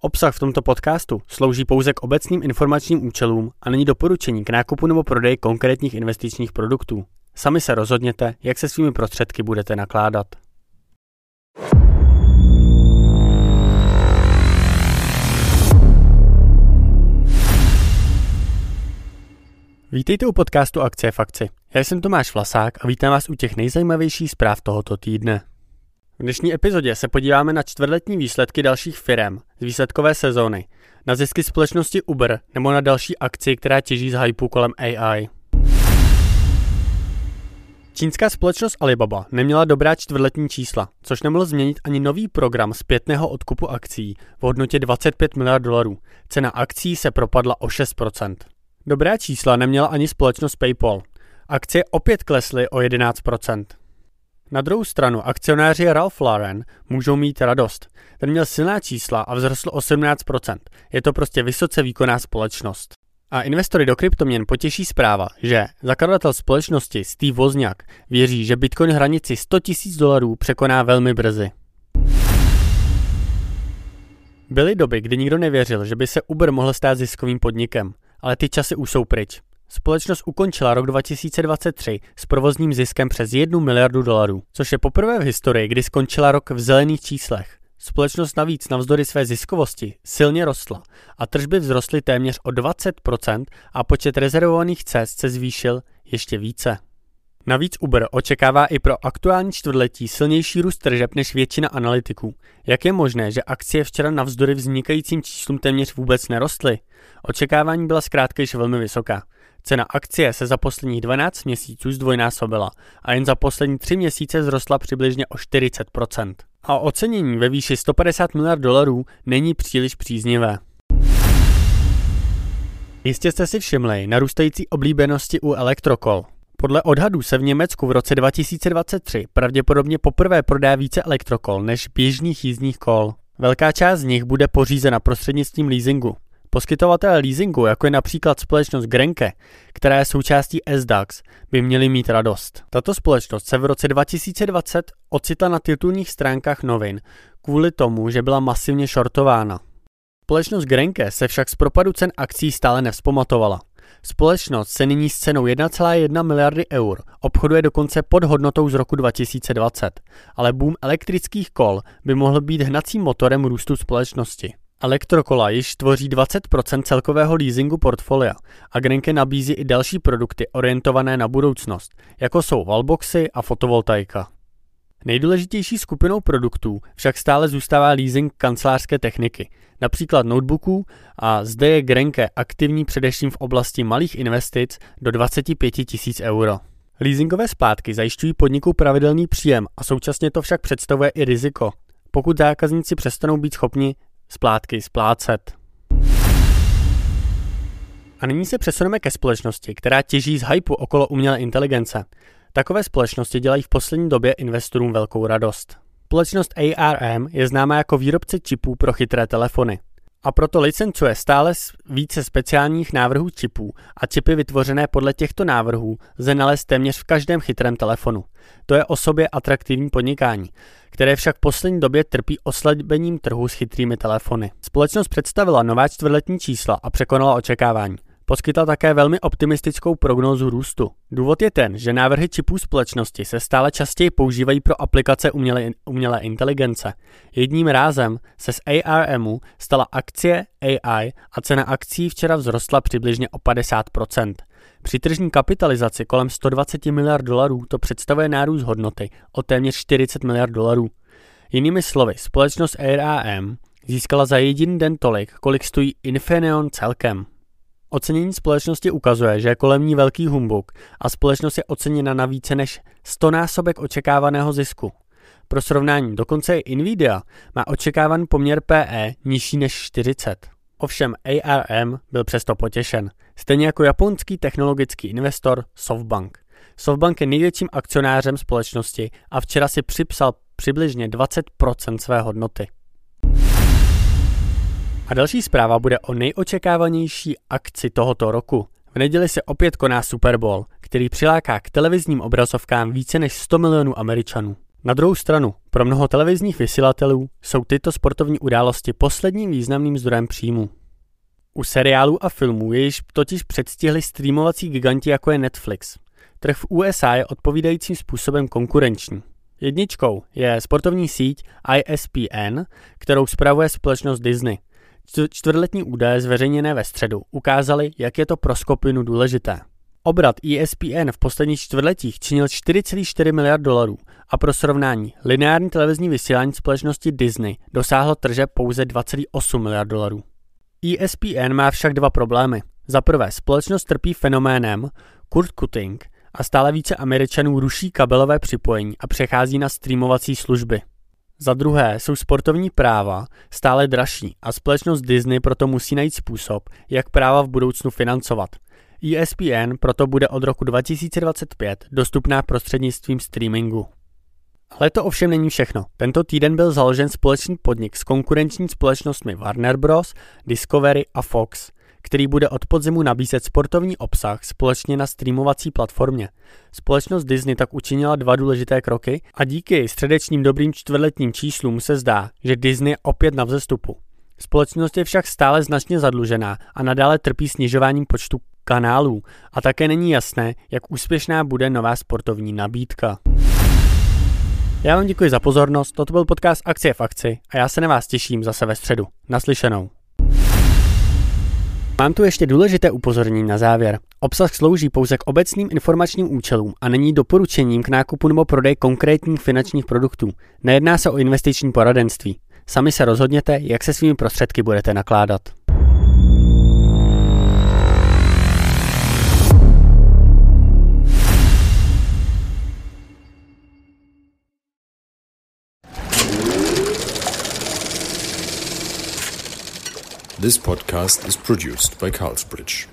Obsah v tomto podcastu slouží pouze k obecným informačním účelům a není doporučení k nákupu nebo prodeji konkrétních investičních produktů. Sami se rozhodněte, jak se svými prostředky budete nakládat. Vítejte u podcastu Akcie Fakci. Já jsem Tomáš Vlasák a vítám vás u těch nejzajímavějších zpráv tohoto týdne. V dnešní epizodě se podíváme na čtvrtletní výsledky dalších firm z výsledkové sezóny, na zisky společnosti Uber nebo na další akci, která těží z hypu kolem AI. Čínská společnost Alibaba neměla dobrá čtvrtletní čísla, což nemohl změnit ani nový program zpětného odkupu akcí v hodnotě 25 miliard dolarů. Cena akcí se propadla o 6%. Dobrá čísla neměla ani společnost PayPal. Akcie opět klesly o 11%. Na druhou stranu akcionáři Ralph Lauren můžou mít radost. Ten měl silná čísla a vzrostl 18%. Je to prostě vysoce výkonná společnost. A investory do kryptoměn potěší zpráva, že zakladatel společnosti Steve Wozniak věří, že Bitcoin hranici 100 000 dolarů překoná velmi brzy. Byly doby, kdy nikdo nevěřil, že by se Uber mohl stát ziskovým podnikem, ale ty časy už jsou pryč. Společnost ukončila rok 2023 s provozním ziskem přes 1 miliardu dolarů, což je poprvé v historii, kdy skončila rok v zelených číslech. Společnost navíc navzdory své ziskovosti silně rostla a tržby vzrostly téměř o 20% a počet rezervovaných cest se zvýšil ještě více. Navíc Uber očekává i pro aktuální čtvrtletí silnější růst tržeb než většina analytiků. Jak je možné, že akcie včera navzdory vznikajícím číslům téměř vůbec nerostly? Očekávání byla zkrátka již velmi vysoká. Cena akcie se za posledních 12 měsíců zdvojnásobila a jen za poslední 3 měsíce zrostla přibližně o 40%. A ocenění ve výši 150 miliard dolarů není příliš příznivé. Jistě jste si všimli narůstající oblíbenosti u elektrokol. Podle odhadů se v Německu v roce 2023 pravděpodobně poprvé prodá více elektrokol než běžných jízdních kol. Velká část z nich bude pořízena prostřednictvím leasingu. Poskytovatelé leasingu, jako je například společnost Grenke, která je součástí SDAX, by měli mít radost. Tato společnost se v roce 2020 ocitla na titulních stránkách novin kvůli tomu, že byla masivně shortována. Společnost Grenke se však z propadu cen akcí stále nevzpomatovala. Společnost se nyní s cenou 1,1 miliardy eur obchoduje dokonce pod hodnotou z roku 2020, ale boom elektrických kol by mohl být hnacím motorem růstu společnosti. Elektrokola již tvoří 20% celkového leasingu portfolia a Grenke nabízí i další produkty orientované na budoucnost, jako jsou wallboxy a fotovoltaika. Nejdůležitější skupinou produktů však stále zůstává leasing kancelářské techniky, například notebooků a zde je Grenke aktivní především v oblasti malých investic do 25 tisíc euro. Leasingové splátky zajišťují podniku pravidelný příjem a současně to však představuje i riziko, pokud zákazníci přestanou být schopni splátky splácet. A nyní se přesuneme ke společnosti, která těží z hypu okolo umělé inteligence. Takové společnosti dělají v poslední době investorům velkou radost. Společnost ARM je známá jako výrobce čipů pro chytré telefony a proto licencuje stále více speciálních návrhů čipů a čipy vytvořené podle těchto návrhů lze nalézt téměř v každém chytrém telefonu. To je o sobě atraktivní podnikání, které však v poslední době trpí oslabením trhu s chytrými telefony. Společnost představila nová čtvrtletní čísla a překonala očekávání. Poskytla také velmi optimistickou prognózu růstu. Důvod je ten, že návrhy čipů společnosti se stále častěji používají pro aplikace umělé, umělé inteligence. Jedním rázem se z ARMu stala akcie AI a cena akcí včera vzrostla přibližně o 50%. Při tržní kapitalizaci kolem 120 miliard dolarů to představuje nárůst hodnoty o téměř 40 miliard dolarů. Jinými slovy, společnost ARM získala za jediný den tolik, kolik stojí Infineon celkem. Ocenění společnosti ukazuje, že je kolem ní velký humbuk a společnost je oceněna na více než 100 násobek očekávaného zisku. Pro srovnání, dokonce i Nvidia má očekávaný poměr PE nižší než 40. Ovšem ARM byl přesto potěšen, stejně jako japonský technologický investor SoftBank. SoftBank je největším akcionářem společnosti a včera si připsal přibližně 20% své hodnoty. A další zpráva bude o nejočekávanější akci tohoto roku. V neděli se opět koná Super Bowl, který přiláká k televizním obrazovkám více než 100 milionů Američanů. Na druhou stranu, pro mnoho televizních vysílatelů jsou tyto sportovní události posledním významným zdrojem příjmu. U seriálů a filmů je již totiž předstihli streamovací giganti jako je Netflix. Trh v USA je odpovídajícím způsobem konkurenční. Jedničkou je sportovní síť ISPN, kterou spravuje společnost Disney. Čtvrtletní údaje zveřejněné ve středu ukázaly, jak je to pro skupinu důležité. Obrat ESPN v posledních čtvrtletích činil 4,4 miliard dolarů a pro srovnání lineární televizní vysílání společnosti Disney dosáhlo tržeb pouze 2,8 miliard dolarů. ESPN má však dva problémy. Za prvé, společnost trpí fenoménem Kurt Cutting a stále více Američanů ruší kabelové připojení a přechází na streamovací služby. Za druhé jsou sportovní práva stále dražší a společnost Disney proto musí najít způsob, jak práva v budoucnu financovat. ESPN proto bude od roku 2025 dostupná prostřednictvím streamingu. Ale to ovšem není všechno. Tento týden byl založen společný podnik s konkurenční společnostmi Warner Bros., Discovery a Fox, který bude od podzimu nabízet sportovní obsah společně na streamovací platformě. Společnost Disney tak učinila dva důležité kroky a díky středečním dobrým čtvrtletním číslům se zdá, že Disney opět na vzestupu. Společnost je však stále značně zadlužená a nadále trpí snižováním počtu kanálů a také není jasné, jak úspěšná bude nová sportovní nabídka. Já vám děkuji za pozornost, toto byl podcast Akcie v akci a já se na vás těším zase ve středu. Naslyšenou. Mám tu ještě důležité upozornění na závěr. Obsah slouží pouze k obecným informačním účelům a není doporučením k nákupu nebo prodeji konkrétních finančních produktů. Nejedná se o investiční poradenství. Sami se rozhodněte, jak se svými prostředky budete nakládat. This podcast is produced by Carlsbridge.